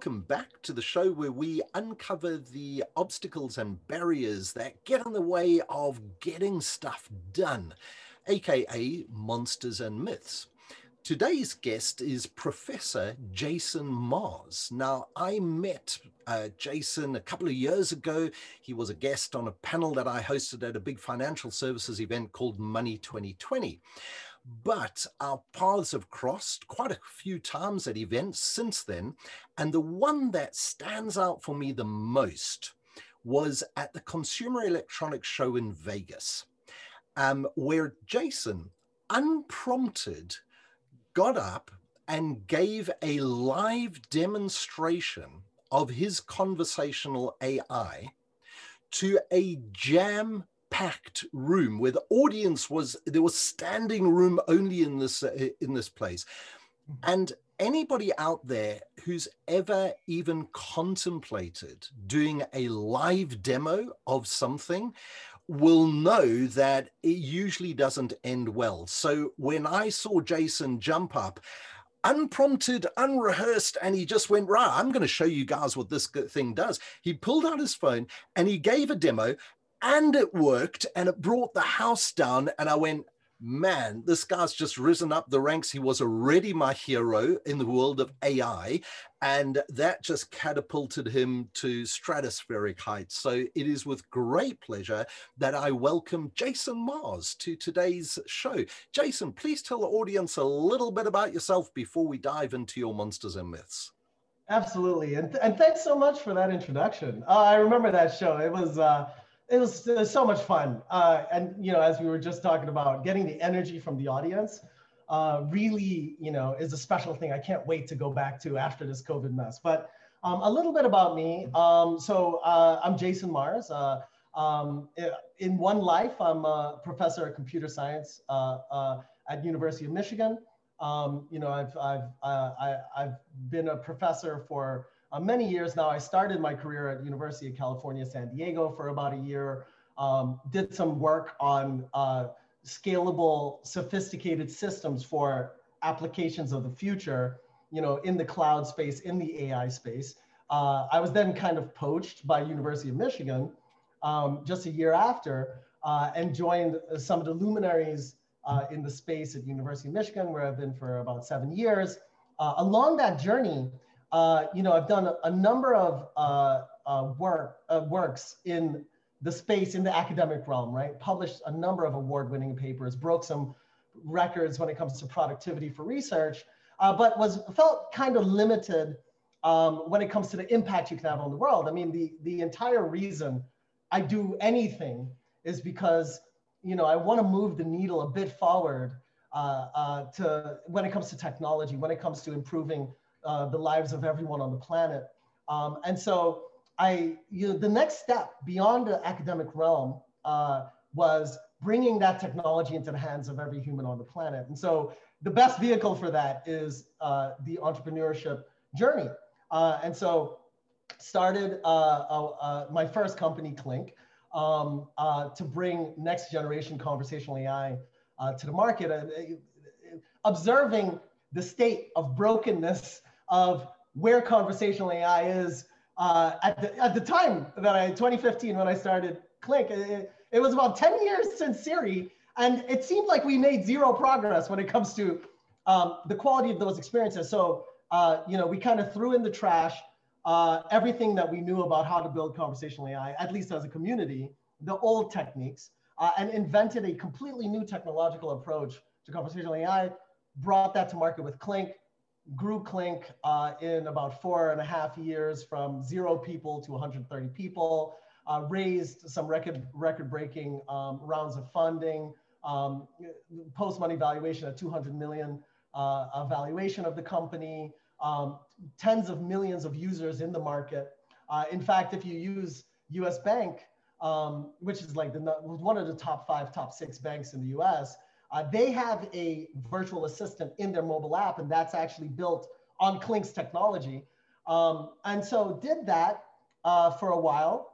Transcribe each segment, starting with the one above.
Welcome back to the show where we uncover the obstacles and barriers that get in the way of getting stuff done, aka monsters and myths. Today's guest is Professor Jason Mars. Now, I met uh, Jason a couple of years ago. He was a guest on a panel that I hosted at a big financial services event called Money 2020 but our paths have crossed quite a few times at events since then. And the one that stands out for me the most was at the Consumer Electronics Show in Vegas, um, where Jason, unprompted, got up and gave a live demonstration of his conversational AI to a jam packed room where the audience was there was standing room only in this uh, in this place mm-hmm. and anybody out there who's ever even contemplated doing a live demo of something will know that it usually doesn't end well so when i saw jason jump up unprompted, unrehearsed, and he just went, right, I'm going to show you guys what this thing does. He pulled out his phone and he gave a demo, and it worked and it brought the house down. And I went, man, this guy's just risen up the ranks. He was already my hero in the world of AI. And that just catapulted him to stratospheric heights. So it is with great pleasure that I welcome Jason Mars to today's show. Jason, please tell the audience a little bit about yourself before we dive into your monsters and myths. Absolutely. And, th- and thanks so much for that introduction. Uh, I remember that show. It was, uh, it was, so much fun. Uh, and, you know, as we were just talking about, getting the energy from the audience uh, really, you know, is a special thing. I can't wait to go back to after this COVID mess. But um, a little bit about me. Um, so uh, I'm Jason Mars. Uh, um, in one life, I'm a professor of computer science uh, at University of Michigan. Um, you know, I've, I've, I, I've been a professor for uh, many years now. I started my career at University of California, San Diego for about a year, um, did some work on uh, scalable, sophisticated systems for applications of the future, you know, in the cloud space, in the AI space. Uh, I was then kind of poached by University of Michigan um, just a year after uh, and joined some of the luminaries uh, in the space at University of Michigan, where I've been for about seven years. Uh, along that journey, uh, you know, I've done a, a number of uh, uh, work uh, works in the space in the academic realm, right? Published a number of award-winning papers, broke some records when it comes to productivity for research, uh, but was felt kind of limited um, when it comes to the impact you can have on the world. I mean, the the entire reason I do anything is because you know I want to move the needle a bit forward uh, to when it comes to technology, when it comes to improving uh, the lives of everyone on the planet. Um, and so I, you know, the next step beyond the academic realm uh, was bringing that technology into the hands of every human on the planet. And so the best vehicle for that is uh, the entrepreneurship journey. Uh, and so started uh, my first company, Clinc, um, to bring next generation conversational AI to the market. observing the state of brokenness of where conversational AI is uh, at, the, at the time that I, 2015, when I started Clinc, it, it was about 10 years since Siri. And it seemed like we made zero progress when it comes to um, the quality of those experiences. So, uh, you know, we kind of threw in the trash uh, everything that we knew about how to build conversational AI, at least as a community, the old techniques, uh, and invented a completely new technological approach to conversational AI, brought that to market with Clinc, grew Clinc uh, in about four and a half years from zero people to 130 people, uh, raised some record, record-breaking um, rounds of funding, um, post-money valuation at 200 million uh, valuation of the company, um, tens of millions of users in the market. Uh, in fact, if you use US Bank, um, which is like the, one of the top five, top six banks in the US, uh, they have a virtual assistant in their mobile app, and that's actually built on Clinc's technology. Um, and so did that uh, for a while.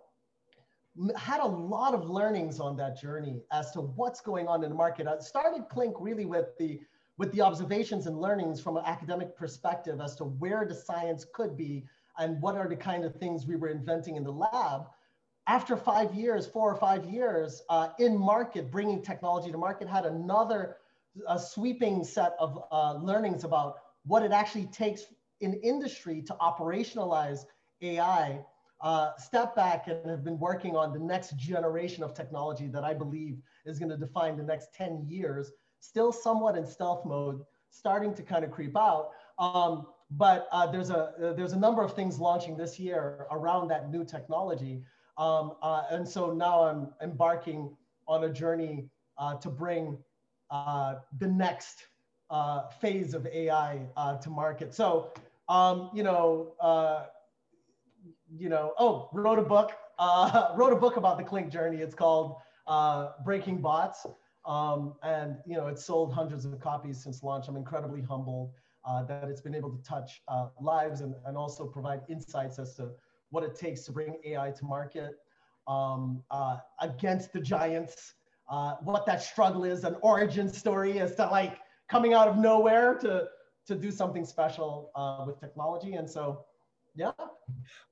Had a lot of learnings on that journey as to what's going on in the market. I started Clinc really with the with the observations and learnings from an academic perspective as to where the science could be and what are the kind of things we were inventing in the lab. After five years, four or five years uh, in market, bringing technology to market, had another sweeping set of uh, learnings about what it actually takes in industry to operationalize AI. Uh, step back and have been working on the next generation of technology that I believe is going to define the next 10 years, still somewhat in stealth mode, starting to kind of creep out. Um, but uh, there's a there's a number of things launching this year around that new technology, um, uh, and so now I'm embarking on a journey uh, to bring uh, the next uh, phase of AI to market. So um, you know you know oh wrote a book wrote a book about the Clinc journey. It's called Breaking Bots. Um, and you know, it's sold hundreds of copies since launch. I'm incredibly humbled uh, that it's been able to touch uh, lives and, and also provide insights as to what it takes to bring AI to market um, uh, against the giants, uh, what that struggle is, an origin story as to like coming out of nowhere to, to do something special uh, with technology. And so, yeah.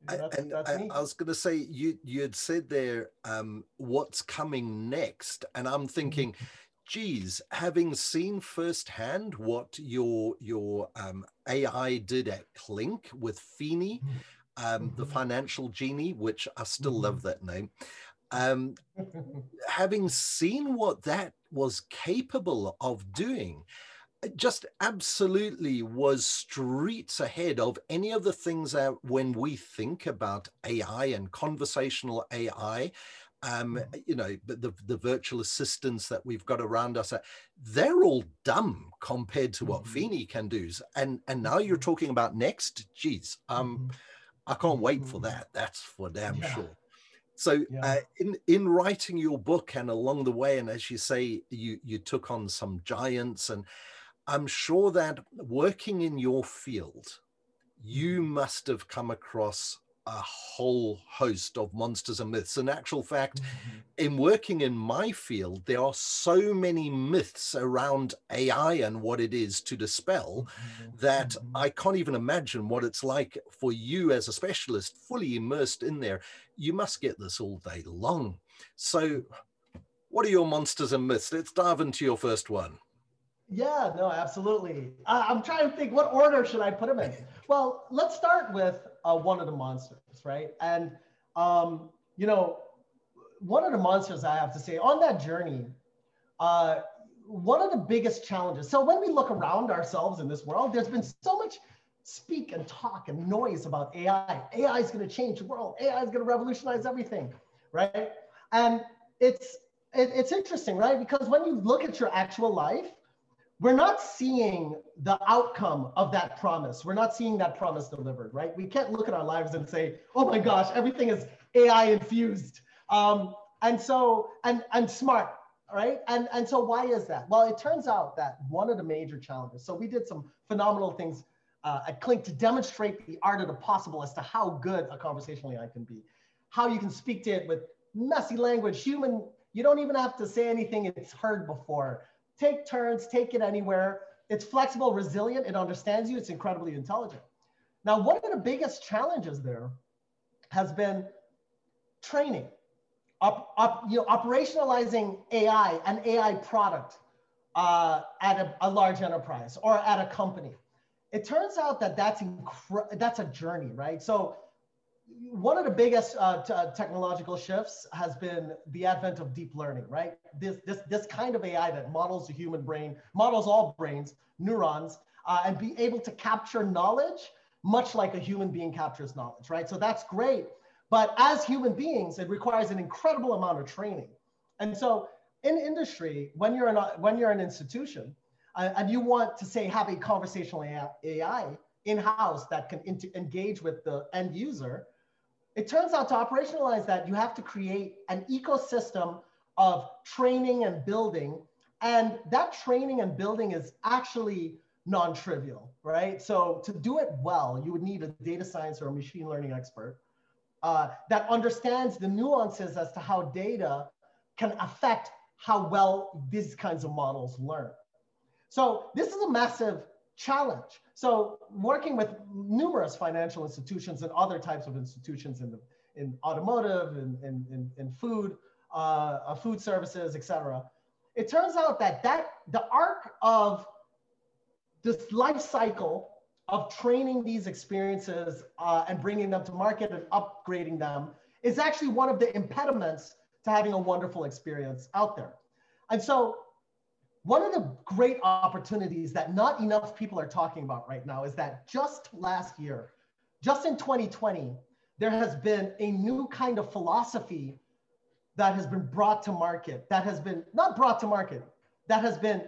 That's, and that's I, I, was going to say, you, you had said there, um, what's coming next? And I'm thinking, mm-hmm geez, having seen firsthand what your your um, AI did at Clinc with Finie, mm-hmm. Um, the mm-hmm. financial genie, which I still mm-hmm. love that name. Um, having seen what that was capable of doing, just absolutely was streets ahead of any of the things that when we think about AI and conversational AI, um, mm. you know, the, the virtual assistants that we've got around us, uh, they're all dumb compared to what mm-hmm. Finie can do. And and now you're mm-hmm. talking about next, geez, um, mm-hmm. I can't wait for mm-hmm. that. That's for damn yeah. sure. So yeah. uh, in in writing your book and along the way, and as you say, you you took on some giants, and I'm sure that working in your field, you mm-hmm. must have come across a whole host of monsters and myths. In actual fact, mm-hmm. in working in my field, there are so many myths around AI and what it is to dispel mm-hmm. that mm-hmm. I can't even imagine what it's like for you as a specialist, fully immersed in there. You must get this all day long. So, what are your monsters and myths? Let's dive into your first one. Yeah, no, absolutely. Uh, I'm trying to think what order should I put them in? Well, let's start with uh, one of the monsters, right? And um, you know, one of the monsters I have to say on that journey, uh, one of the biggest challenges. So when we look around ourselves in this world, there's been so much speak and talk and noise about AI. AI is going to change the world. AI is going to revolutionize everything, right? And it's it, it's interesting, right? Because when you look at your actual life, we're not seeing the outcome of that promise. We're not seeing that promise delivered, right? We can't look at our lives and say, oh my gosh, everything is AI infused. Um, and so, and, and smart, right? And, and so why is that? Well, it turns out that one of the major challenges, so we did some phenomenal things uh, at Clinc to demonstrate the art of the possible as to how good a conversational AI can be, how you can speak to it with messy language, human, you don't even have to say anything it's heard before take turns, take it anywhere. It's flexible, resilient, it understands you, it's incredibly intelligent. Now, one of the biggest challenges there has been training, up, up, you know, operationalizing AI, an AI product uh, at a, a, large enterprise or at a company. It turns out that that's, that's a journey, right? So one of the biggest uh, t- technological shifts has been the advent of deep learning, right? This, this, this kind of AI that models the human brain, models all brains, neurons, uh, and be able to capture knowledge much like a human being captures knowledge, right? So that's great. But as human beings, it requires an incredible amount of training. And so in industry, when you're, an, when you're an institution uh, and you want to say have a conversational AI in-house that can engage with the end user, it turns out to operationalize that, you have to create an ecosystem of training and building. And that training and building is actually non-trivial, right? So to do it well, you would need a data science or machine learning expert uh, that understands the nuances as to how data can affect how well these kinds of models learn. So this is a massive challenge. So working with numerous financial institutions and other types of institutions in the in automotive and in, in, in, food, uh, uh, food services, etc. It turns out that that the arc of this life cycle of training these experiences uh, and bringing them to market and upgrading them is actually one of the impediments to having a wonderful experience out there. And so one of the great opportunities that not enough people are talking about right now is that just last year, just in 2020, there has been a new kind of philosophy that has been brought to market, that has been not brought to market, that has been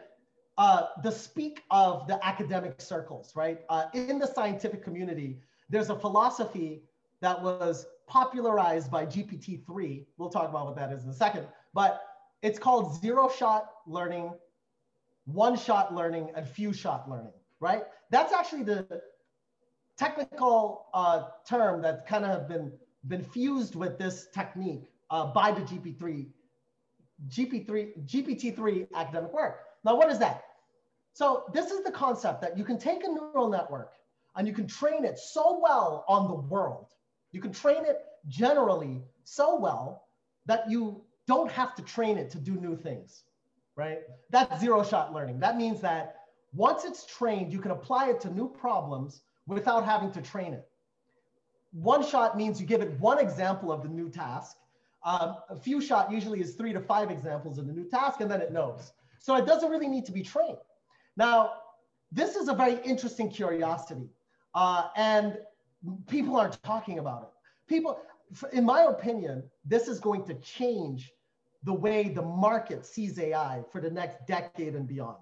uh, the speak of the academic circles, right? Uh, in the scientific community, there's a philosophy that was popularized by GPT-3. We'll talk about what that is in a second, but it's called zero shot learning, one shot learning, and few shot learning, right? That's actually the technical uh, term that kind of been, been fused with this technique uh, by the GP3, GP3, GPT-3 academic work. Now, what is that? So this is the concept that you can take a neural network and you can train it so well on the world. You can train it generally so well that you don't have to train it to do new things, right? That's zero shot learning. That means that once it's trained, you can apply it to new problems without having to train it. One shot means you give it one example of the new task. Um, a few shot usually is three to five examples of the new task, and then it knows. So it doesn't really need to be trained. Now, this is a very interesting curiosity, uh, and people aren't talking about it. People, in my opinion, this is going to change the way the market sees AI for the next decade and beyond.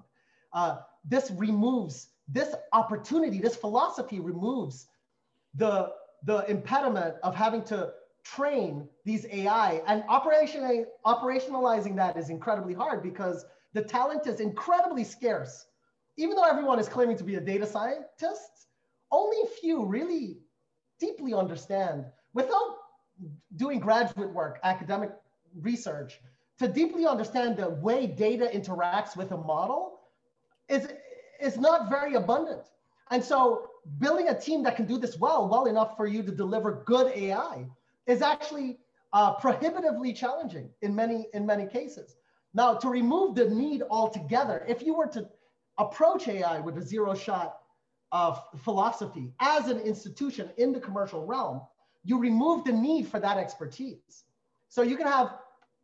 Uh, this removes this opportunity, this philosophy removes the, the impediment of having to train these AI and operationalizing, operationalizing that is incredibly hard because the talent is incredibly scarce. Even though everyone is claiming to be a data scientist, only few really deeply understand without doing graduate work, academic research, to deeply understand the way data interacts with a model is is not very abundant. And so building a team that can do this well, well enough for you to deliver good AI is actually uh, prohibitively challenging in many, in many cases. Now, to remove the need altogether, if you were to approach AI with a zero shot philosophy as an institution in the commercial realm, you remove the need for that expertise. So you can have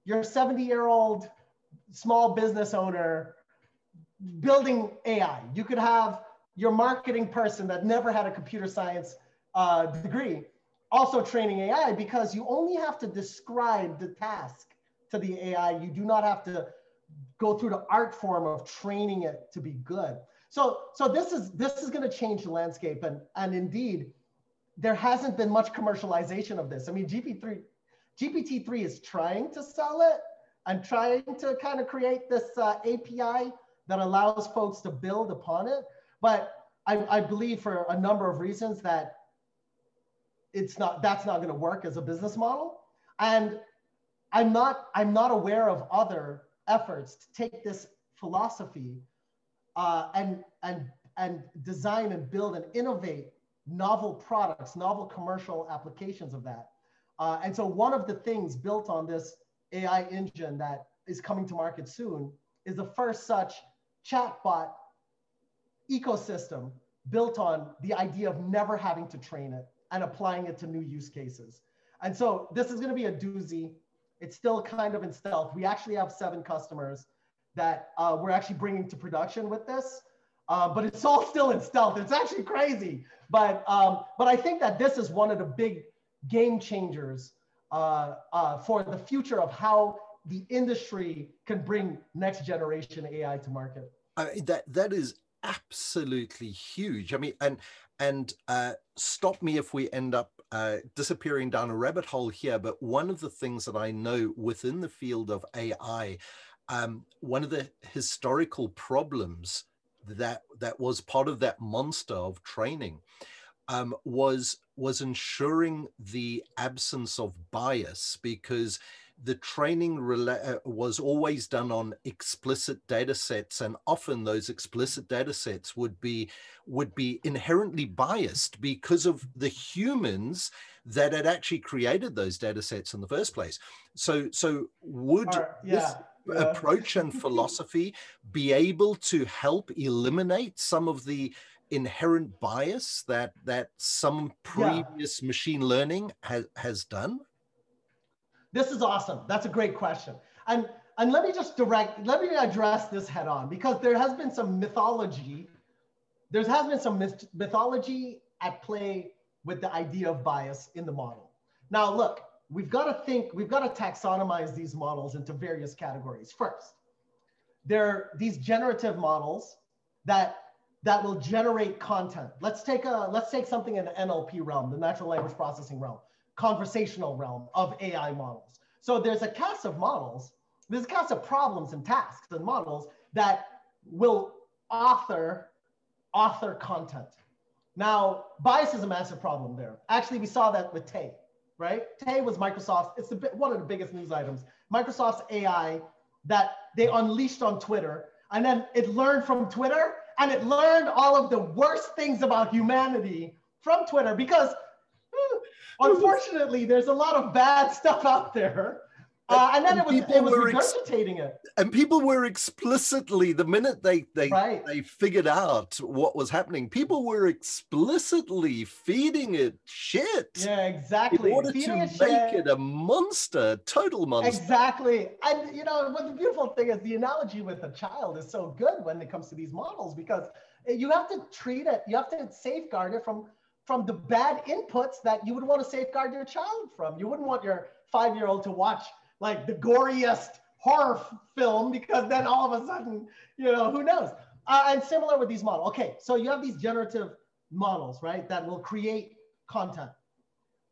your 70 year old small business owner building AI. You could have your marketing person that never had a computer science uh, degree also training AI because you only have to describe the task to the AI. You do not have to go through the art form of training it to be good. So, so this is this is going to change the landscape, and and indeed, there hasn't been much commercialization of this. I mean, GP3, GPT-3 is trying to sell it and trying to kind of create this uh, API that allows folks to build upon it. But I, I believe for a number of reasons that it's not that's not going to work as a business model. And I'm not I'm not aware of other efforts to take this philosophy uh, and and and design and build and innovate novel products, novel commercial applications of that. Uh, and so one of the things built on this AI engine that is coming to market soon is the first such chatbot ecosystem built on the idea of never having to train it and applying it to new use cases. And so this is going to be a doozy. It's still kind of in stealth. We actually have seven customers that uh, we're actually bringing to production with this, uh, but it's all still in stealth. It's actually crazy. But, um, but I think that this is one of the big game changers uh, uh for the future of how the industry can bring next generation AI to market. That that is absolutely huge. I mean, and and uh, stop me if we end up uh, disappearing down a rabbit hole here. But one of the things that I know within the field of AI, um, one of the historical problems that that was part of that monster of training um, was was ensuring the absence of bias because the training rela- uh, was always done on explicit data sets and often those explicit data sets would be would be inherently biased because of the humans that had actually created those data sets in the first place so so would yeah, this yeah. approach and philosophy be able to help eliminate some of the inherent bias that that some Yeah. previous machine learning has has done This is awesome. That's a great question. And and let me just direct, let me address this head on because there has been some mythology. There has been some myth- mythology at play with the idea of bias in the model. Now, look, we've got to think, we've got to taxonomize these models into various categories. First, there are these generative models that that will generate content. Let's take a let's take something in the NLP realm, the natural language processing realm conversational realm of AI models. So there's a cast of models, there's a cast of problems and tasks and models that will author author content. Now, bias is a massive problem there. Actually, we saw that with Tay, right? Tay was Microsoft. It's the, one of the biggest news items. Microsoft's AI that they unleashed on Twitter, and then it learned from Twitter, and it learned all of the worst things about humanity from Twitter because hmm, unfortunately, there's a lot of bad stuff out there. Uh, and then it was, People it was were ex- it. and people were explicitly the minute they they Right. they figured out what was happening people were explicitly feeding it shit Yeah, exactly. in order Feeding to it make shit. it a monster total monster Exactly. And you know, what the beautiful thing is the analogy with a child is so good when it comes to these models because you have to treat it, you have to safeguard it from from the bad inputs that you would want to safeguard your child from. You wouldn't want your five-year-old to watch like the goriest horror film because then all of a sudden, you know, who knows? Uh, and similar with these models. Okay, so you have these generative models, right, that will create content.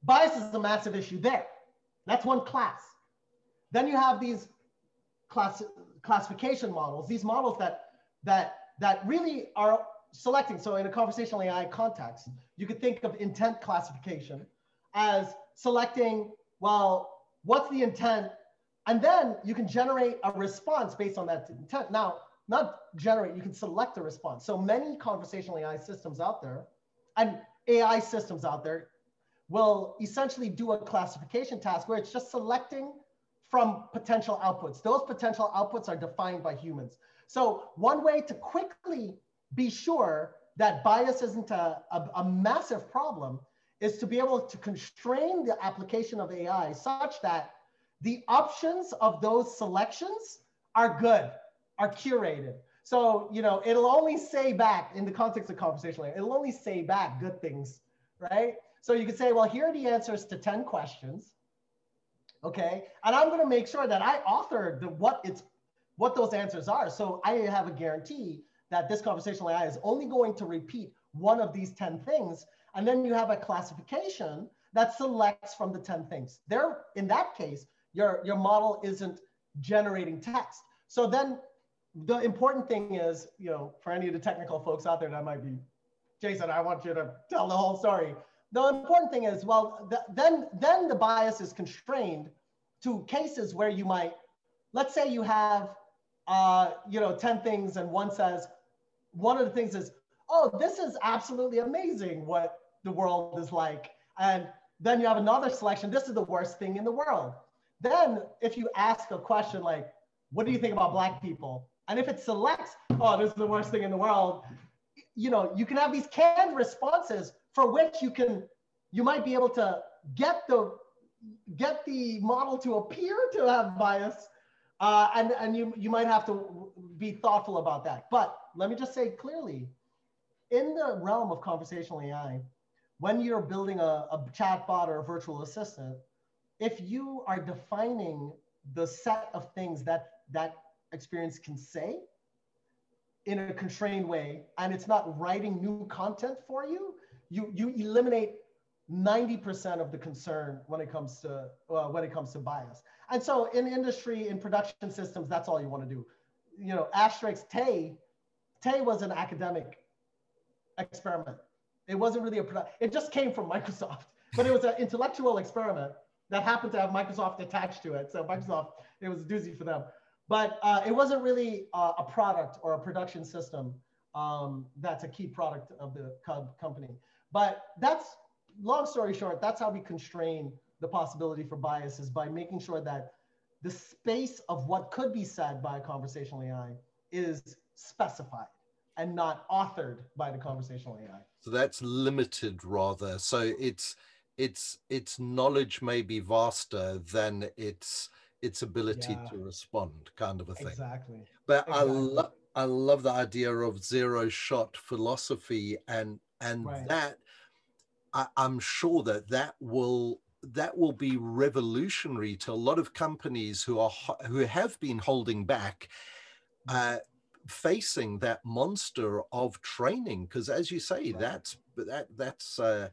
Bias is a massive issue there. That's one class. Then you have these class, classification models, these models that, that, that really are selecting. So in a conversational AI context, you could think of intent classification as selecting, well, what's the intent? And then you can generate a response based on that intent. Now, not generate, you can select a response. So many conversational AI systems out there and AI systems out there will essentially do a classification task where it's just selecting from potential outputs. Those potential outputs are defined by humans. So one way to quickly be sure that bias isn't a, a, a massive problem is to be able to constrain the application of AI such that the options of those selections are good, are curated. So, you know, it'll only say back in the context of conversation, it'll only say back good things, right? So you could say, well, here are the answers to 10 questions. Okay. And I'm going to make sure that I author the what it's what those answers are. So I have a guarantee that this conversational AI is only going to repeat one of these 10 things. And then you have a classification that selects from the 10 things. There, in that case, your, your model isn't generating text. So then the important thing is, you know, for any of the technical folks out there that might be, Jason, I want you to tell the whole story. The important thing is, well, th- then, then the bias is constrained to cases where you might, let's say you have, uh, you know, 10 things and one says, one of the things is, oh, this is absolutely amazing what the world is like. And then you have another selection, this is the worst thing in the world. Then if you ask a question like, what do you think about black people? And if it selects, oh, this is the worst thing in the world, you know, you can have these canned responses for which you can, you might be able to get the, get the model to appear to have bias. Uh, and, and you, you might have to be thoughtful about that. But let me just say clearly, in the realm of conversational AI, when you're building a, a chatbot or a virtual assistant, if you are defining the set of things that that experience can say in a constrained way, and it's not writing new content for you, you you eliminate 90% of the concern when it comes to uh, when it comes to bias. And so in industry, in production systems, that's all you want to do. You know, Asterisk Tay, Tay was an academic experiment. It wasn't really a product. It just came from Microsoft, but it was an intellectual experiment that happened to have Microsoft attached to it. So Microsoft, it was a doozy for them. But uh, it wasn't really uh, a product or a production system um, that's a key product of the Cub company. But that's, long story short, that's how we constrain the possibility for biases by making sure that the space of what could be said by a conversational AI is specified and not authored by the conversational AI. So that's limited rather. So it's its its knowledge may be vaster than its its ability yeah. to respond, kind of a thing. Exactly. But exactly. I love I love the idea of zero shot philosophy, and and right. that I, I'm sure that that will that will be revolutionary to a lot of companies who are who have been holding back uh, facing that monster of training because as you say right. that's that that's uh,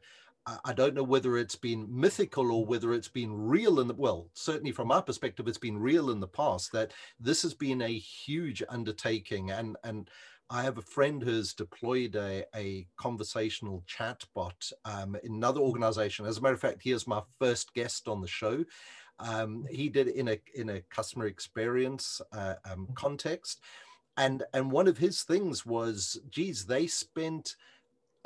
I don't know whether it's been mythical or whether it's been real in the well, certainly from our perspective, it's been real in the past that this has been a huge undertaking. And and I have a friend who's deployed a, a conversational chat bot um, in another organization. As a matter of fact, he is my first guest on the show. Um, he did it in a in a customer experience uh, um, mm-hmm. context, and and one of his things was, geez, they spent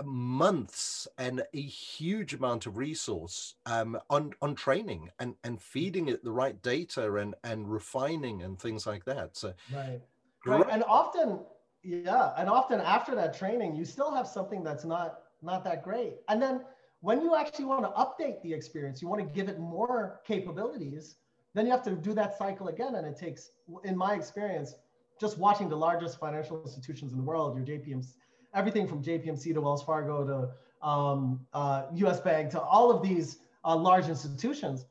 months and a huge amount of resource um, on on training and and feeding it the right data and and refining and things like that. So right, right, and often yeah, and often after that training, you still have something that's not not that great, and then when you actually want to update the experience, you want to give it more capabilities, then you have to do that cycle again, and it takes, in my experience, just watching the largest financial institutions in the world, your JPMs everything from JPMC to Wells Fargo to um, uh, US Bank to all of these uh, large institutions.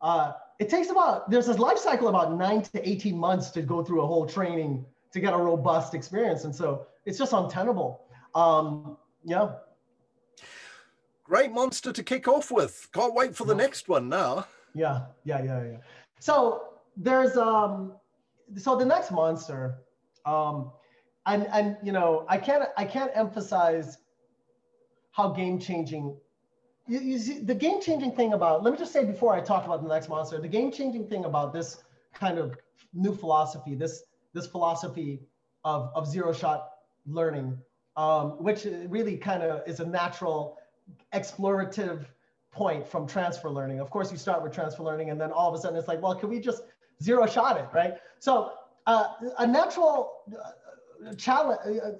Uh, it takes about, there's this life cycle about nine to 18 months to go through a whole training to get a robust experience. And so it's just untenable. Um, yeah. Great monster to kick off with. Can't wait for the next one now. Yeah, yeah, yeah, yeah. So there's, um, so the next monster, um, and and you know i can't i can't emphasize how game changing you, you see the game changing thing about let me just say before i talk about the next monster the game changing thing about this kind of new philosophy this this philosophy of, of zero shot learning um, which really kind of is a natural explorative point from transfer learning of course you start with transfer learning and then all of a sudden it's like well can we just zero shot it right so uh, a natural challenge. Uh, uh,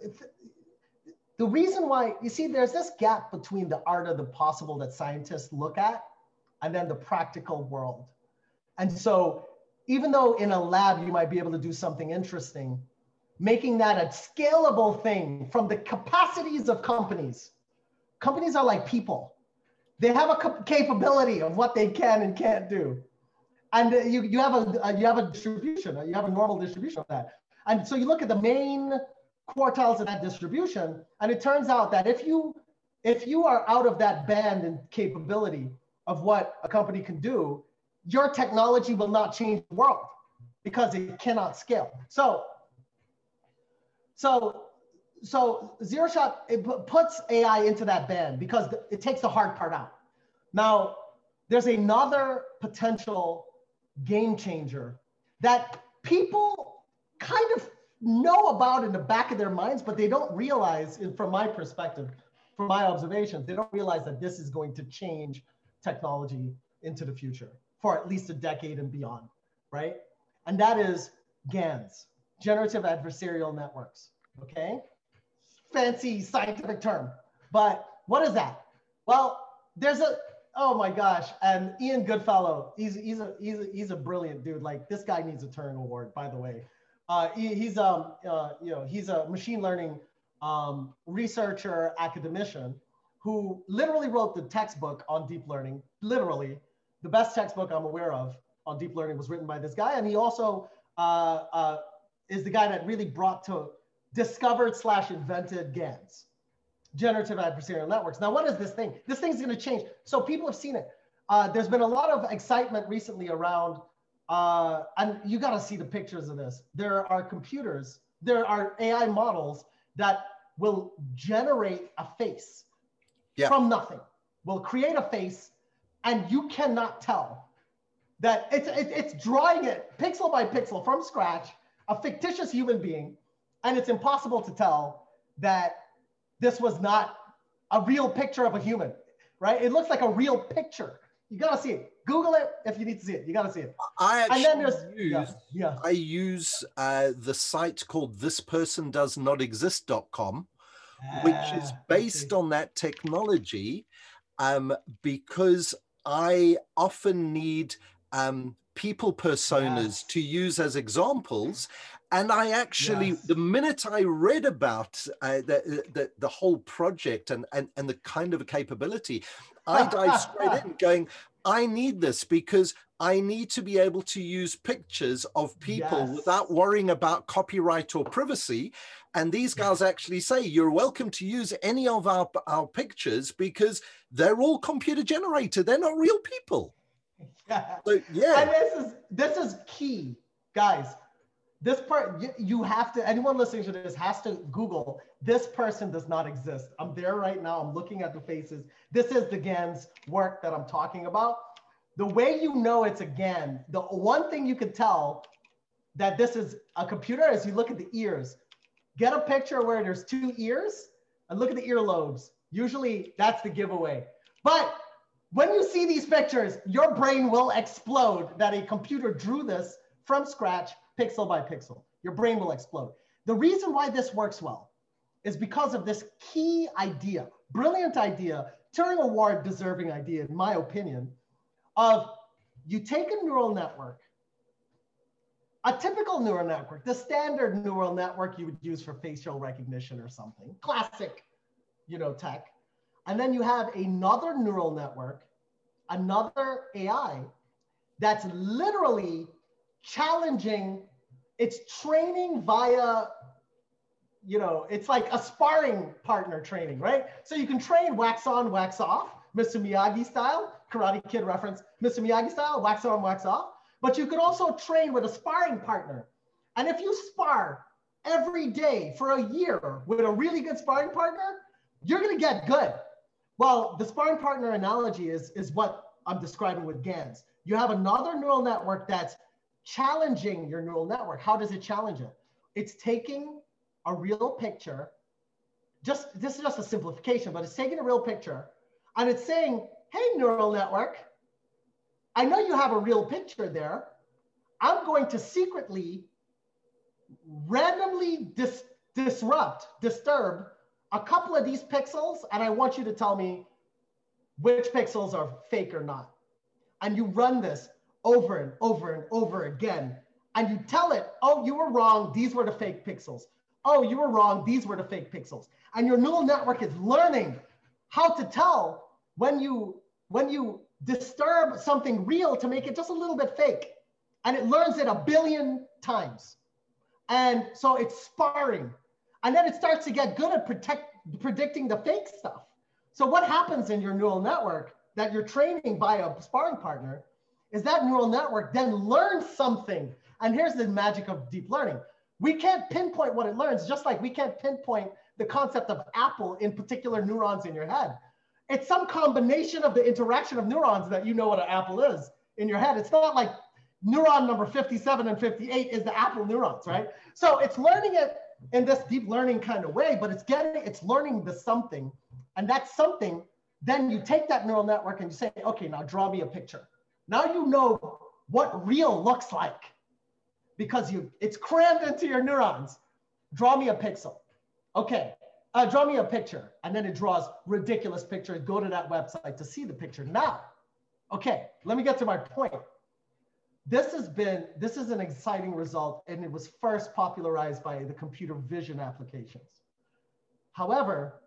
the reason why you see there's this gap between the art of the possible that scientists look at and then the practical world. And so even though in a lab you might be able to do something interesting, making that a scalable thing from the capacities of companies. Companies are like people. They have a capability of what they can and can't do. And you, you, have a, you have a distribution, you have a normal distribution of that. And so you look at the main quartiles of that distribution, and it turns out that if you if you are out of that band and capability of what a company can do, your technology will not change the world because it cannot scale. So, so, so zero shot it puts AI into that band because it takes the hard part out. Now, there's another potential game changer that people kind of know about in the back of their minds, but they don't realize, from my perspective, from my observations, they don't realize that this is going to change technology into the future for at least a decade and beyond, right? And that is GANs, generative adversarial networks, okay? Fancy scientific term, but what is that? Well, there's a, oh my gosh, and Ian Goodfellow, he's, he's, a, he's, a, he's a brilliant dude. Like this guy needs a Turing Award, by the way. Uh, he, he's um, uh, you know he's a machine learning um, researcher academician who literally wrote the textbook on deep learning. Literally, the best textbook I'm aware of on deep learning was written by this guy, and he also uh, uh is the guy that really brought to discovered slash invented GANs, generative adversarial networks. Now, what is this thing? This thing's going to change. So people have seen it. Uh, there's been a lot of excitement recently around uh, and you got to see the pictures of this. There are computers, there are AI models that will generate a face yeah. from nothing, will create a face, and you cannot tell that it's, it's drawing it pixel by pixel from scratch, a fictitious human being, and it's impossible to tell that this was not a real picture of a human, right? It looks like a real picture. You gotta see it. Google it if you need to see it. You gotta see it. I actually use, yeah, yeah. I use uh, the site called thispersondoesnotexist.com, which is ah, based on that technology um, because I often need um, people personas to use as examples. And I actually, yes. the minute I read about uh, the, the, the whole project and, and, and the kind of a capability, I dive straight in going, I need this because I need to be able to use pictures of people yes. without worrying about copyright or privacy. And these guys actually say you're welcome to use any of our, our pictures because they're all computer generated. They're not real people. Yeah. So, yeah. And this is this is key, guys. This part you have to anyone listening to this has to Google this person does not exist. I'm there right now. I'm looking at the faces. This is the GAN's work that I'm talking about the way you know it's a GAN, the one thing you can tell that this is a computer is you look at the ears. Get a picture where there's two ears and look at the earlobes. Usually that's the giveaway. But when you see these pictures, your brain will explode that a computer drew this from scratch, pixel by pixel. Your brain will explode. The reason why this works well is because of this key idea, brilliant idea, Turing Award deserving idea, in my opinion, of you take a neural network, a typical neural network, the standard neural network you would use for facial recognition or something, classic, you know, tech. And then you have another neural network, another AI that's literally challenging its training via you know, it's like a sparring partner training, right? So you can train wax on, wax off, Mr. Miyagi style, Karate Kid reference, Mr. Miyagi style, wax on, wax off. But you could also train with a sparring partner. And if you spar every day for a year with a really good sparring partner, you're going to get good. Well, the sparring partner analogy is, is what I'm describing with GANs. You have another neural network that's challenging your neural network. How does it challenge it? It's taking a real picture. Just this is just a simplification, but it's taking a real picture and it's saying, hey, neural network, I know you have a real picture there. I'm going to secretly, randomly dis disrupt, disturb a couple of these pixels, and I want you to tell me which pixels are fake or not. And you run this over and over and over again. And you tell it, oh, you were wrong. These were the fake pixels. Oh, you were wrong. These were the fake pixels. And your neural network is learning how to tell when you when you disturb something real to make it just a little bit fake. And it learns it a billion times. And so it's sparring. And then it starts to get good at protect, predicting the fake stuff. So what happens in your neural network that you're training by a sparring partner is that neural network then learns something. And here's the magic of deep learning. We can't pinpoint what it learns, just like we can't pinpoint the concept of apple in particular neurons in your head. It's some combination of the interaction of neurons that you know what an apple is in your head. It's not like neuron number 57 and 58 is the apple neurons, right? So it's learning it in this deep learning kind of way, but it's getting, it's learning the something. And that something, then you take that neural network and you say, okay, now draw me a picture. Now you know what real looks like because you it's crammed into your neurons. Draw me a pixel. Okay, uh, draw me a picture. And then it draws ridiculous pictures. Go to that website to see the picture. Now, okay, let me get to my point. This has been, this is an exciting result and it was first popularized by the computer vision applications. However,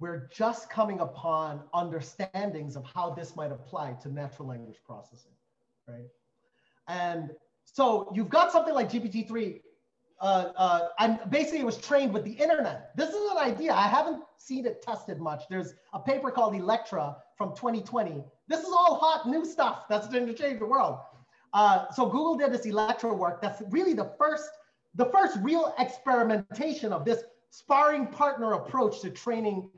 we're just coming upon understandings of how this might apply to natural language processing, right? And so you've got something like GPT-3 uh, uh, and basically it was trained with the internet. This is an idea. I haven't seen it tested much. There's a paper called Electra from 2020. This is all hot new stuff that's going to change the world. Uh, so Google did this Electra work. That's really the first, the first real experimentation of this sparring partner approach to training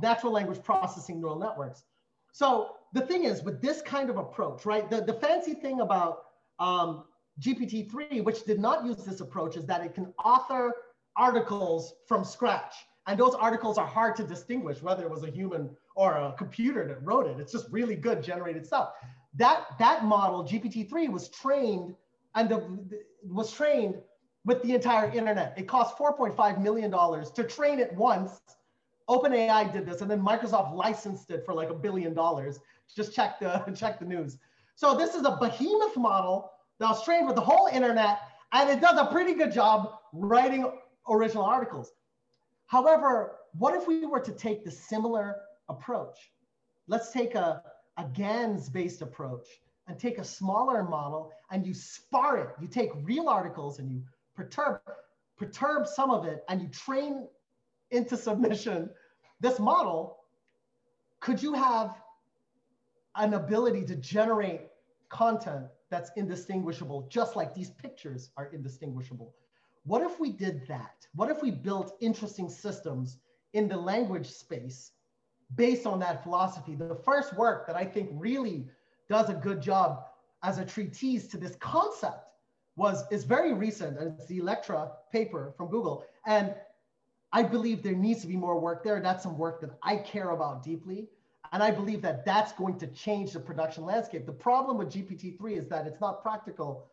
natural language processing neural networks. So the thing is, with this kind of approach, right? The, the fancy thing about um, GPT-3, which did not use this approach, is that it can author articles from scratch. And those articles are hard to distinguish whether it was a human or a computer that wrote it. It's just really good generated stuff. That, that model, GPT-3, was trained and the, was trained with the entire internet. It cost $4.5 million to train it once. OpenAI did this, and then Microsoft licensed it for like a billion dollars. Just check the, check the news. So this is a behemoth model that was trained with the whole internet, and it does a pretty good job writing original articles. However, what if we were to take the similar approach? Let's take a, a GANs-based approach and take a smaller model and you spar it. You take real articles and you perturb, perturb some of it and you train into submission this model. Could you have an ability to generate content that's indistinguishable, just like these pictures are indistinguishable? What if we did that? What if we built interesting systems in the language space based on that philosophy? The first work that I think really does a good job as a treatise to this concept was is very recent and it's the electra paper from google and i believe there needs to be more work there. That's some work that i care about deeply. And i believe that that's going to change the production landscape. The problem with gpt-3 is that it's not practical.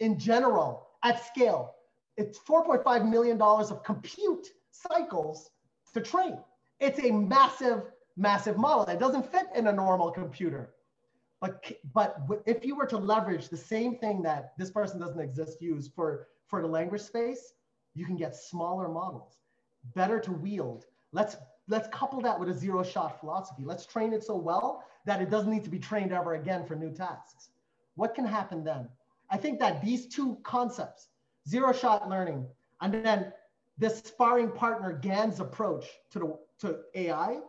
In general at scale it's 4.5 million dollars of compute cycles to train. It's a massive massive model that doesn't fit in a normal computer. But, but if you were to leverage the same thing that this person doesn't exist use for, for the language space, you can get smaller models, better to wield. Let's, let's couple that with a zero shot philosophy. Let's train it so well that it doesn't need to be trained ever again for new tasks. What can happen then? I think that these two concepts, zero shot learning, and then this sparring partner GAN's approach to, the, to AI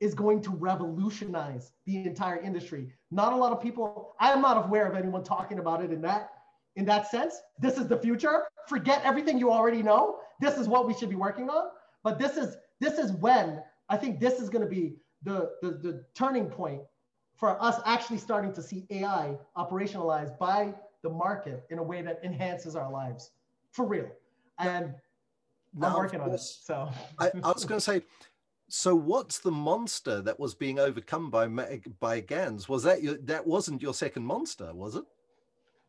is going to revolutionize the entire industry. Not a lot of people, I'm not aware of anyone talking about it in that in that sense. This is the future. Forget everything you already know. This is what we should be working on. But this is this is when I think this is going to be the, the, the turning point for us actually starting to see AI operationalized by the market in a way that enhances our lives for real. And now, I'm working on it. So I, I was going to say, so what's the monster that was being overcome by by GANs? Was that your, that wasn't your second monster, was it?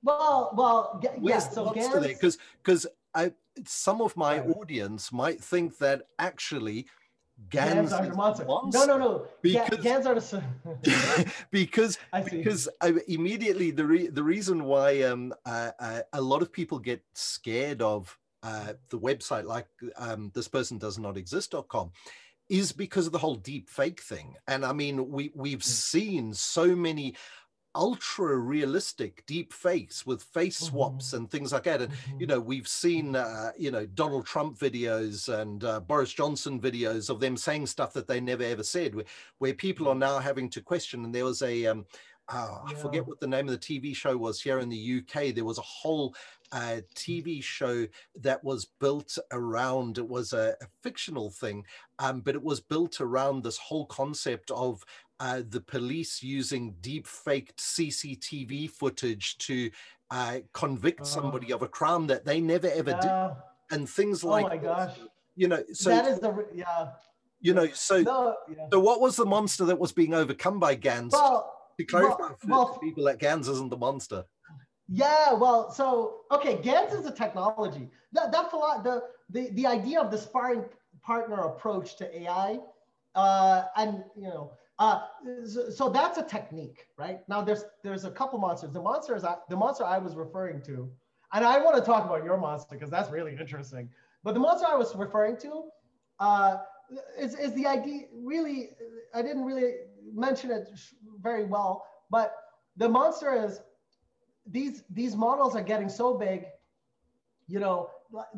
Well, well, yeah. So monster GANs... Because because I some of my right. audience might think that actually GANs, GANs are the monster. monster. No, no, no. Because, GANs are the because because I, immediately the re, the reason why um uh, uh, a lot of people get scared of uh, the website like um, this person does not exist.com is because of the whole deep fake thing. And I mean, we we've mm. seen so many ultra realistic deep fakes with face swaps mm-hmm. and things like that and mm-hmm. you know we've seen uh, you know donald trump videos and uh, boris johnson videos of them saying stuff that they never ever said where, where people are now having to question and there was a um, oh, yeah. I forget what the name of the TV show was here in the UK. There was a whole uh, TV show that was built around, it was a, a fictional thing, um, but it was built around this whole concept of uh, the police using deep faked CCTV footage to uh, convict oh. somebody of a crime that they never ever yeah. did. And things like, oh my gosh. you know, so that is the, yeah. You know, so no, yeah. so what was the monster that was being overcome by GANs? Well, to clarify well, for well, people that GANs isn't the monster. Yeah, well, so okay, GANs is a technology. That that the the the idea of the sparring partner approach to AI, uh, and you know, uh, so, so, that's a technique, right? Now there's there's a couple monsters. The monsters the monster I was referring to, and I want to talk about your monster because that's really interesting. But the monster I was referring to, uh, is is the idea really? I didn't really mention it very well, but the monster is these these models are getting so big you know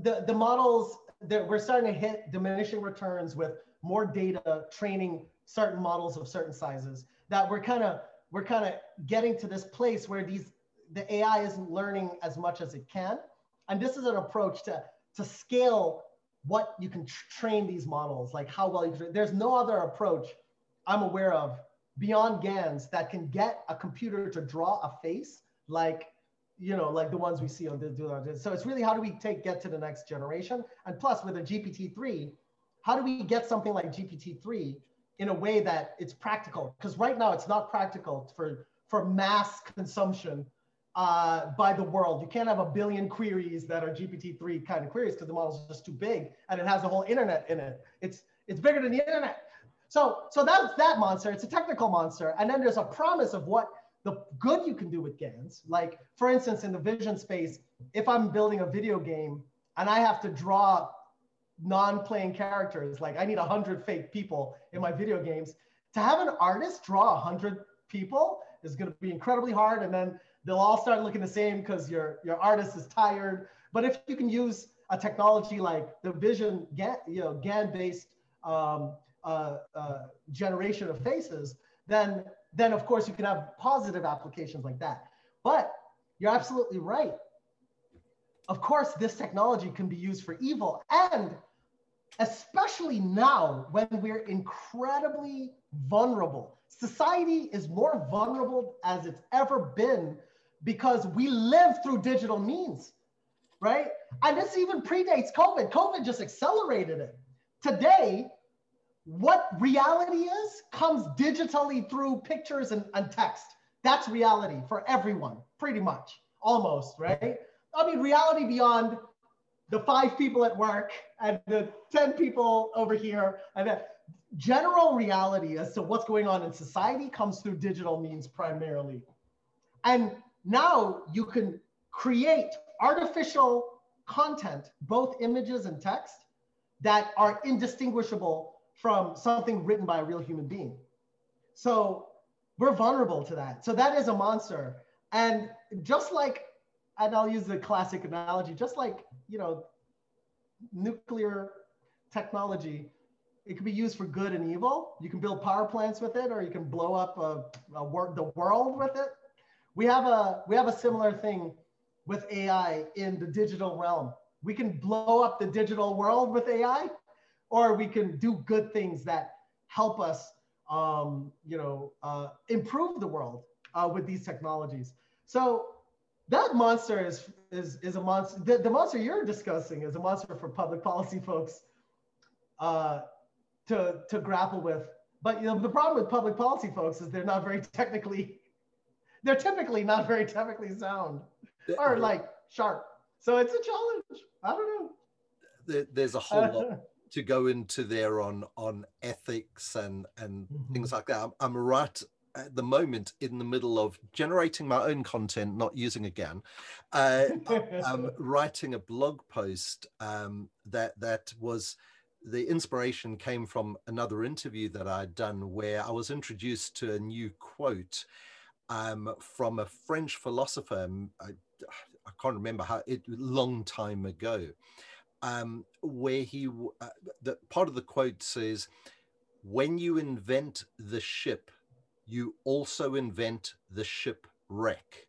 the the models that we're starting to hit diminishing returns with more data training certain models of certain sizes that we're kind of we're kind of getting to this place where these the ai isn't learning as much as it can. And this is an approach to to scale what you can train these models like how well you can, there's no other approach i'm aware of beyond GANs that can get a computer to draw a face like you know like the ones we see on the so it's really how do we take get to the next generation? And plus with a gpt-3 how do we get something like gpt-3 in a way that it's practical because right now it's not practical for for mass consumption uh, by the world. You can't have a billion queries that are GPT-3 kind of queries because the model is just too big and it has the whole internet in it. It's it's bigger than the internet. So so that's that monster. It's a technical monster, and then there's a promise of what the good you can do with GANs. Like for instance, in the vision space, if I'm building a video game and I have to draw non-playing characters, like I need a hundred fake people in my video games, to have an artist draw a hundred people is going to be incredibly hard, and then they'll all start looking the same because your your artist is tired. But if you can use a technology like the Vision GAN, you know, GAN-based um, uh, uh, generation of faces, then then of course you can have positive applications like that. But you're absolutely right. Of course, this technology can be used for evil, and especially now when we're incredibly vulnerable. Society is more vulnerable as it's ever been because we live through digital means, right? And this even predates COVID. COVID just accelerated it. Today, what reality is comes digitally through pictures and, and text. That's reality for everyone, pretty much, almost, right? I mean, reality beyond the five people at work and the 10 people over here. And the general reality as to what's going on in society comes through digital means primarily. And now you can create artificial content, both images and text, that are indistinguishable from something written by a real human being. So we're vulnerable to that. So that is a monster. And just like, and I'll use the classic analogy, just like, you know, nuclear technology, it can be used for good and evil. You can build power plants with it, or you can blow up a, a wor- the world with it we have a we have a similar thing with AI in the digital realm. We can blow up the digital world with AI, or we can do good things that help us, um, you know, uh, improve the world uh, with these technologies. So that monster is is is a monster. The, the, monster you're discussing is a monster for public policy folks uh, to to grapple with. But you know, the problem with public policy folks is they're not very technically they're typically not very technically sound or like sharp. So it's a challenge. I don't know. there's a whole lot to go into there on on ethics and and mm-hmm. things like that. I'm, I'm, right at the moment in the middle of generating my own content, not using again. Uh, I'm writing a blog post um, that that was the inspiration came from another interview that I'd done where I was introduced to a new quote um, from a French philosopher. I, I can't remember how it long time ago, um, where he uh, the part of the quote says, "When you invent the ship, you also invent the shipwreck."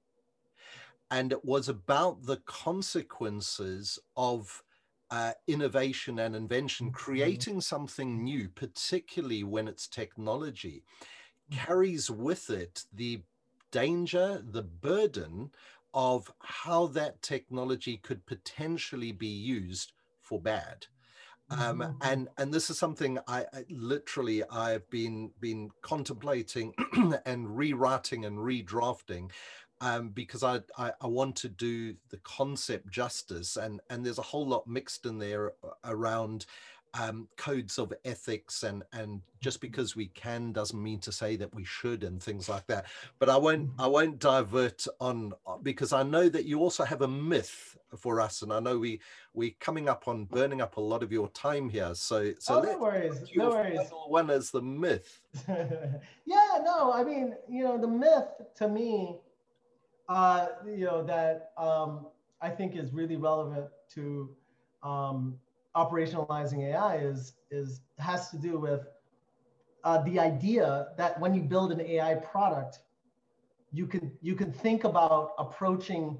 And it was about the consequences of uh, innovation and invention, mm-hmm. creating something new, particularly when it's technology, carries with it the danger, the burden of how that technology could potentially be used for bad. Um, mm-hmm. and and this is something I, I, literally I've been been contemplating and rewriting and redrafting um, because I, I, I want to do the concept justice and and there's a whole lot mixed in there uh, around um, codes of ethics and and just mm-hmm. because we can doesn't mean to say that we should and things like that but i won't mm-hmm. i won't divert on uh, because i know that you also have a myth for us and i know we we coming up on burning up a lot of your time here so so oh, no worries no worries one is the myth yeah no i mean you know the myth to me uh you know that um i think is really relevant to um operationalizing AI is is has to do with uh, the idea that when you build an AI product, you can you can think about approaching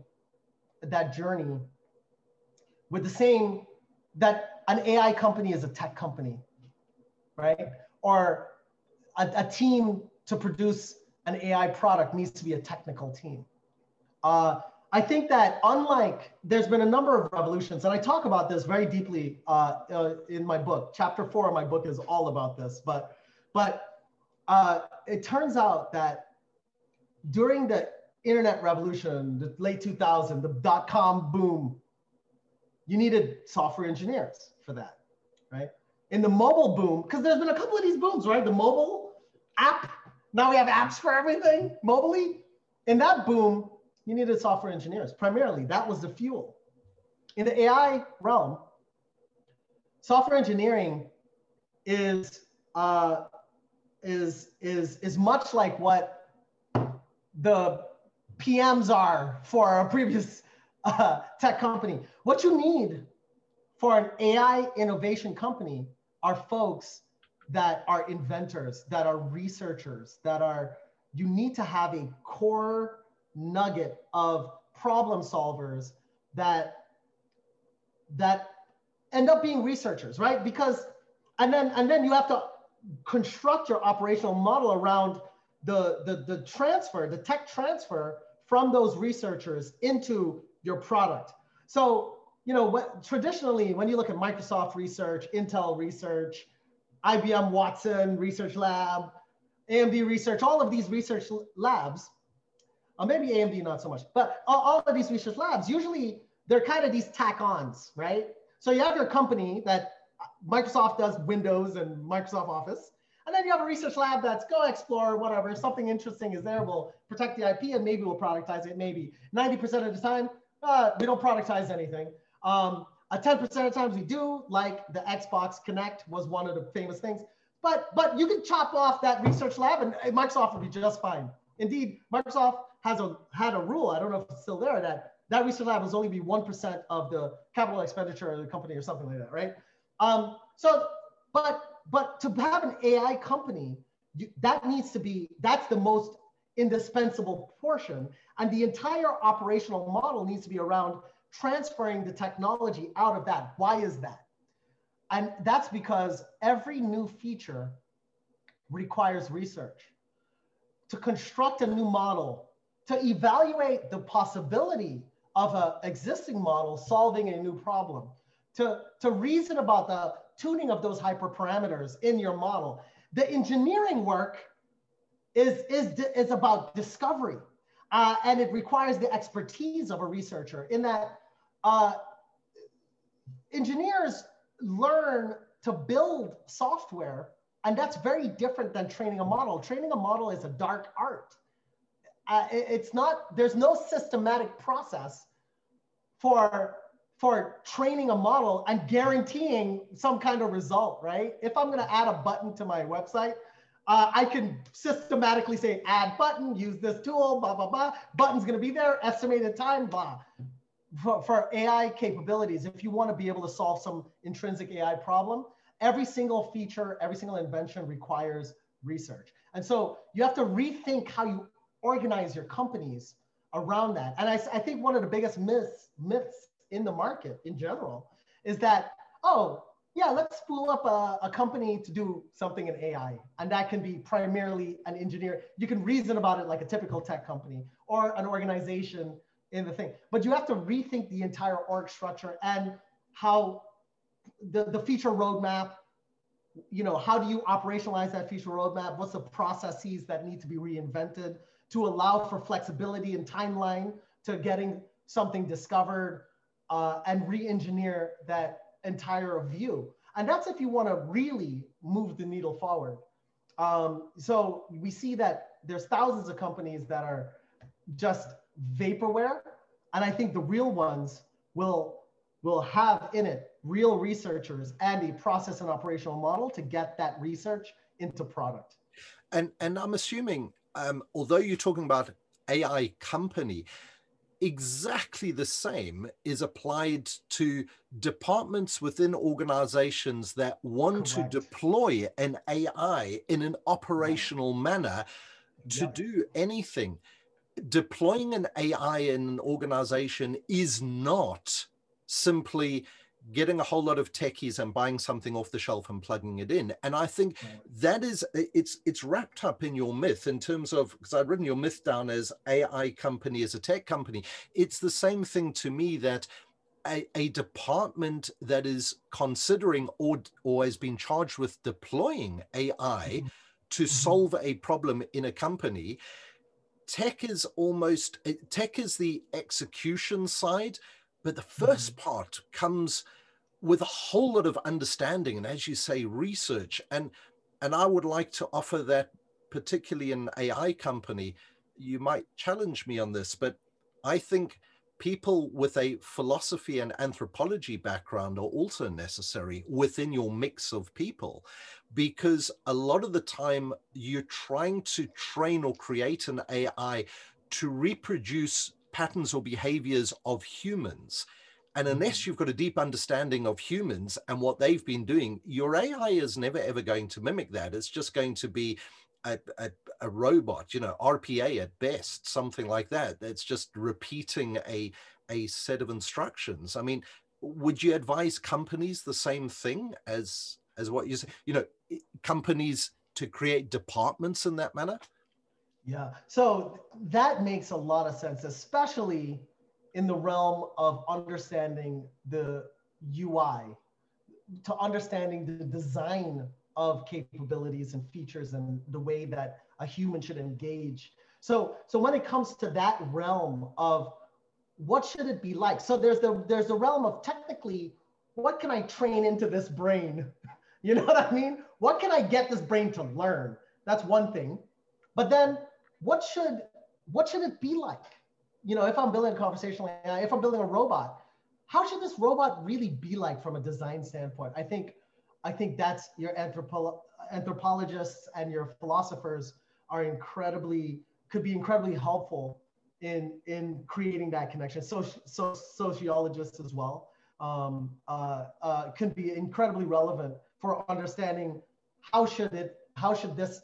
that journey with the same that an AI company is a tech company, right? Or a, a team to produce an AI product needs to be a technical team. Uh, I think that unlike, there's been a number of revolutions, and I talk about this very deeply uh, uh, in my book. Chapter four of my book is all about this, but, but uh, it turns out that during the internet revolution, the late 2000s, the dot-com boom, you needed software engineers for that, right? In the mobile boom, because there's been a couple of these booms, right? The mobile app, now we have apps for everything mobilely. In that boom, you needed software engineers. Primarily, that was the fuel. In the AI realm, software engineering is uh, is is is much like what the PMs are for a previous uh, tech company. What you need for an AI innovation company are folks that are inventors, that are researchers, that are, you need to have a core nugget of problem solvers that, that end up being researchers, right? Because, and then, and then you have to construct your operational model around the, the, the transfer, the tech transfer from those researchers into your product. So, you know, what, traditionally, when you look at Microsoft research, Intel research, IBM Watson Research Lab, AMD Research, all of these research labs, uh, maybe AMD not so much, but all, all of these research labs, usually they're kind of these tack-ons, right? So you have your company that Microsoft does Windows and Microsoft Office, and then you have a research lab that's go explore, whatever, If something interesting is there, we'll protect the IP and maybe we'll productize it, maybe. 90% of the time, uh, we don't productize anything. Um, uh, 10% of the times we do, like the Xbox Kinect was one of the famous things. But, but you can chop off that research lab and Microsoft will be just fine. Indeed, Microsoft has a, had a rule, I don't know if it's still there, that that research lab must only be 1% of the capital expenditure of the company or something like that, right? Um, so, but, but to have an AI company, you, that needs to be, that's the most indispensable portion. And the entire operational model needs to be around transferring the technology out of that. Why is that? And that's because every new feature requires research. To construct a new model, to evaluate the possibility of an existing model solving a new problem, to, to reason about the tuning of those hyperparameters in your model. The engineering work is, is, is about discovery. Uh, and it requires the expertise of a researcher in that uh, engineers learn to build software, and that's very different than training a model. Training a model is a dark art. Uh, it, it's not, there's no systematic process for, for training a model and guaranteeing some kind of result, right? If I'm gonna add a button to my website, uh, I can systematically say add button, use this tool, blah, blah, blah. Button's gonna be there, estimated time, blah for, for AI capabilities, if you want to be able to solve some intrinsic AI problem, every single feature, every single invention requires research. And so you have to rethink how you organize your companies around that. And I, I think one of the biggest myths, myths in the market in general is that, oh, yeah, let's spool up a, a, company to do something in AI. And that can be primarily an engineer. You can reason about it like a typical tech company or an organization in the thing. But you have to rethink the entire org structure and how the, the feature roadmap, you know, how do you operationalize that feature roadmap? What's the processes that need to be reinvented to allow for flexibility and timeline to getting something discovered uh, and re-engineer that entire view. And that's if you want to really move the needle forward. Um, so we see that there's thousands of companies that are just vaporware. And I think the real ones will, will have in it real researchers and a process and operational model to get that research into product. And, and I'm assuming, um, although you're talking about AI company, exactly the same is applied to departments within organizations that want Correct. to deploy an AI in an operational manner to do anything. Deploying an AI in an organization is not simply getting a whole lot of techies and buying something off the shelf and plugging it in. And I think that is it's it's wrapped up in your myth in terms of because I've written your myth down as AI company as a tech company. It's the same thing to me that a, a, department that is considering or, or has been charged with deploying AI mm-hmm. to mm-hmm. solve a problem in a company, tech is almost tech is the execution side, but the 1st mm-hmm. part comes with a whole lot of understanding and, as you say, research. And and I would like to offer that, particularly in AI company. You might challenge me on this, but I think people with a philosophy and anthropology background are also necessary within your mix of people because a lot of the time you're trying to train or create an AI to reproduce patterns or behaviors of humans. And unless mm-hmm. you've got a deep understanding of humans and what they've been doing, your AI is never ever going to mimic that. It's just going to be a, a, a, robot, you know, RPA at best, something like that. That's just repeating a, a set of instructions. I mean, would you advise companies the same thing as as what you say? You know, companies to create departments in that manner? Yeah. So that makes a lot of sense, especially in the realm of understanding the UI, to understanding the design of capabilities and features and the way that a human should engage. So, so when it comes to that realm of what should it be like? So there's the there's the realm of technically, what can I train into this brain? you know what I mean? What can I get this brain to learn? That's one thing. But then what should what should it be like? You know, if I'm building a conversational AI, if I'm building a robot, how should this robot really be like from a design standpoint? I think I think that's your anthropo- anthropologists and your philosophers are incredibly could be incredibly helpful in in creating that connection. So, so sociologists as well um, uh, uh, can be incredibly relevant for understanding how should it how should this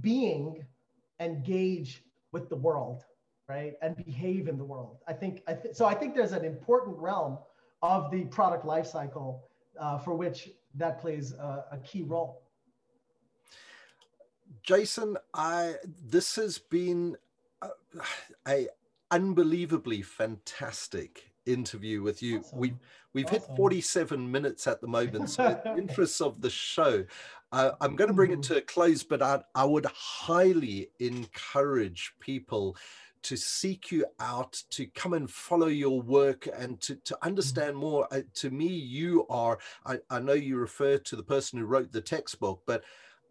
being engage with the world, right, and behave in the world. I think I th- so. I think there's an important realm of the product lifecycle uh, for which that plays a, a key role. Jason, I this has been a, a unbelievably fantastic interview with you. Awesome. We we've awesome. hit 47 minutes at the moment, so in the interests of the show, uh, I'm going to bring mm-hmm. it to a close. But I, I would highly encourage people to seek you out, to come and follow your work, and to, to mm-hmm. understand more. Uh, to me, you are, I, I know you refer to the person who wrote the textbook, but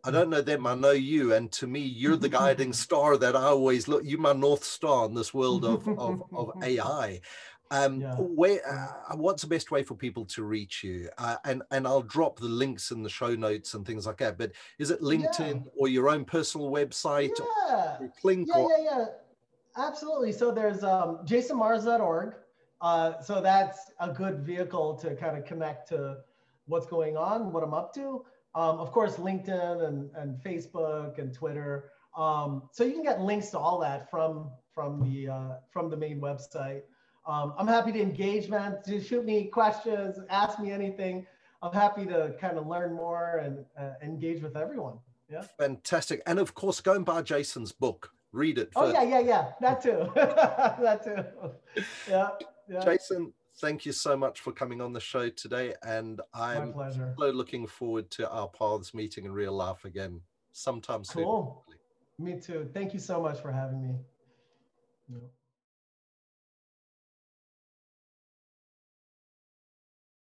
I mm-hmm. don't know them, I know you. And to me, you're the guiding star that I always look, you're my North Star in this world of, of, of AI. Um, yeah. where, uh, what's the best way for people to reach you? Uh, and and I'll drop the links in the show notes and things like that. But is it LinkedIn yeah. or your own personal website? Yeah, Link yeah, or- yeah, yeah. Absolutely. So there's um, jasonmars.org. Uh, so that's a good vehicle to kind of connect to what's going on, what I'm up to. Um, of course, LinkedIn and, and Facebook and Twitter. Um, so you can get links to all that from from the uh, from the main website. Um, I'm happy to engage, man. To shoot me questions, ask me anything. I'm happy to kind of learn more and uh, engage with everyone. Yeah. Fantastic. And of course, go and buy Jason's book, read it. Oh yeah, yeah, yeah. That too. that too. Yeah, yeah. Jason, thank you so much for coming on the show today, and I'm so looking forward to our paths meeting in real life again sometime soon. Cool. Me too. Thank you so much for having me. Yeah.